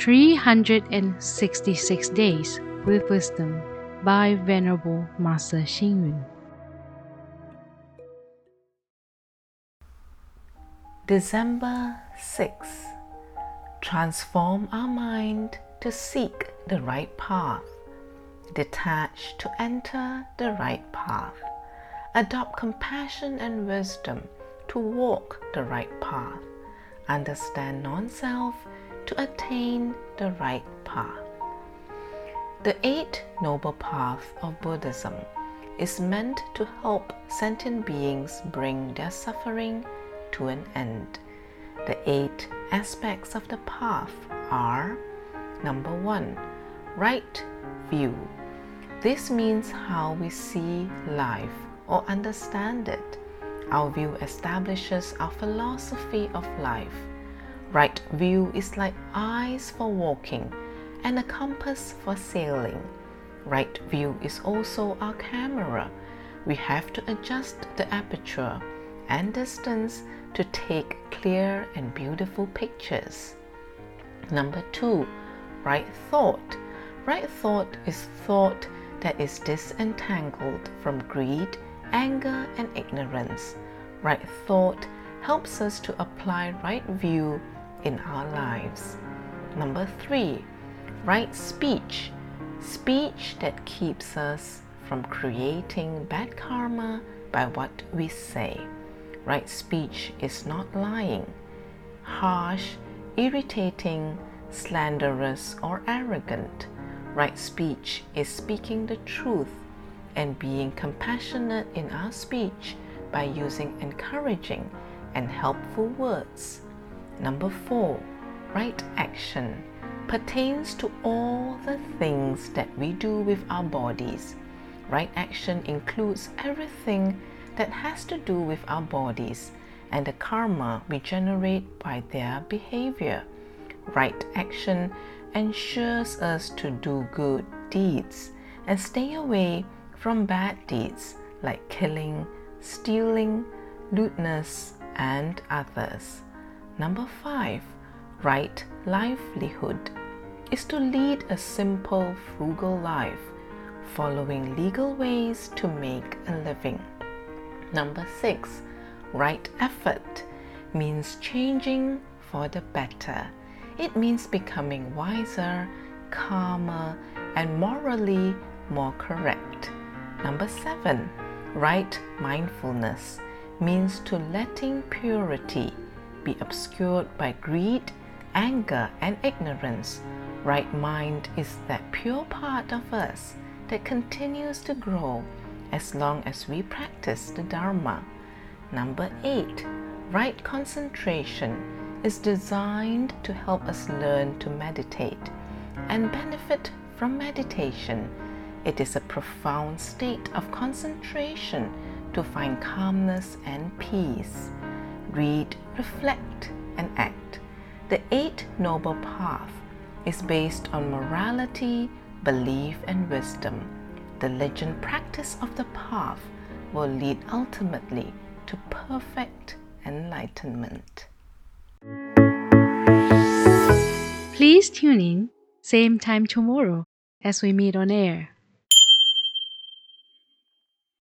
366 Days with Wisdom by Venerable Master Hsing Yun. December 6. Transform our mind to seek the right path. Detach to enter the right path. Adopt compassion and wisdom to walk the right path. Understand non self to attain the right path. The Eight Noble Path of Buddhism is meant to help sentient beings bring their suffering to an end. The eight aspects of the path are number one, right view. This means how we see life or understand it. Our view establishes our philosophy of life. Right view is like eyes for walking and a compass for sailing. Right view is also our camera. We have to adjust the aperture and distance to take clear and beautiful pictures. Number two, right thought. Right thought is thought that is disentangled from greed, anger, and ignorance. Right thought helps us to apply right view in our lives. Number three, right speech. Speech that keeps us from creating bad karma by what we say. Right speech is not lying, harsh, irritating, slanderous, or arrogant. Right speech is speaking the truth and being compassionate in our speech by using encouraging and helpful words. Number four, right action pertains to all the things that we do with our bodies. Right action includes everything that has to do with our bodies and the karma we generate by their behavior. Right action ensures us to do good deeds and stay away from bad deeds like killing, stealing, lewdness, and others. Number five, right livelihood is to lead a simple, frugal life, following legal ways to make a living. Number six, right effort means changing for the better. It means becoming wiser, calmer, and morally more correct. Number seven, right mindfulness means to letting purity be obscured by greed, anger, and ignorance. Right mind is that pure part of us that continues to grow as long as we practice the Dharma. Number eight, right concentration is designed to help us learn to meditate and benefit from meditation. It is a profound state of concentration to find calmness and peace. Read, reflect, and act. The Eight Noble Path is based on morality, belief, and wisdom The diligent practice of the path will lead ultimately to perfect enlightenment. Please tune in, same time tomorrow as we meet on air.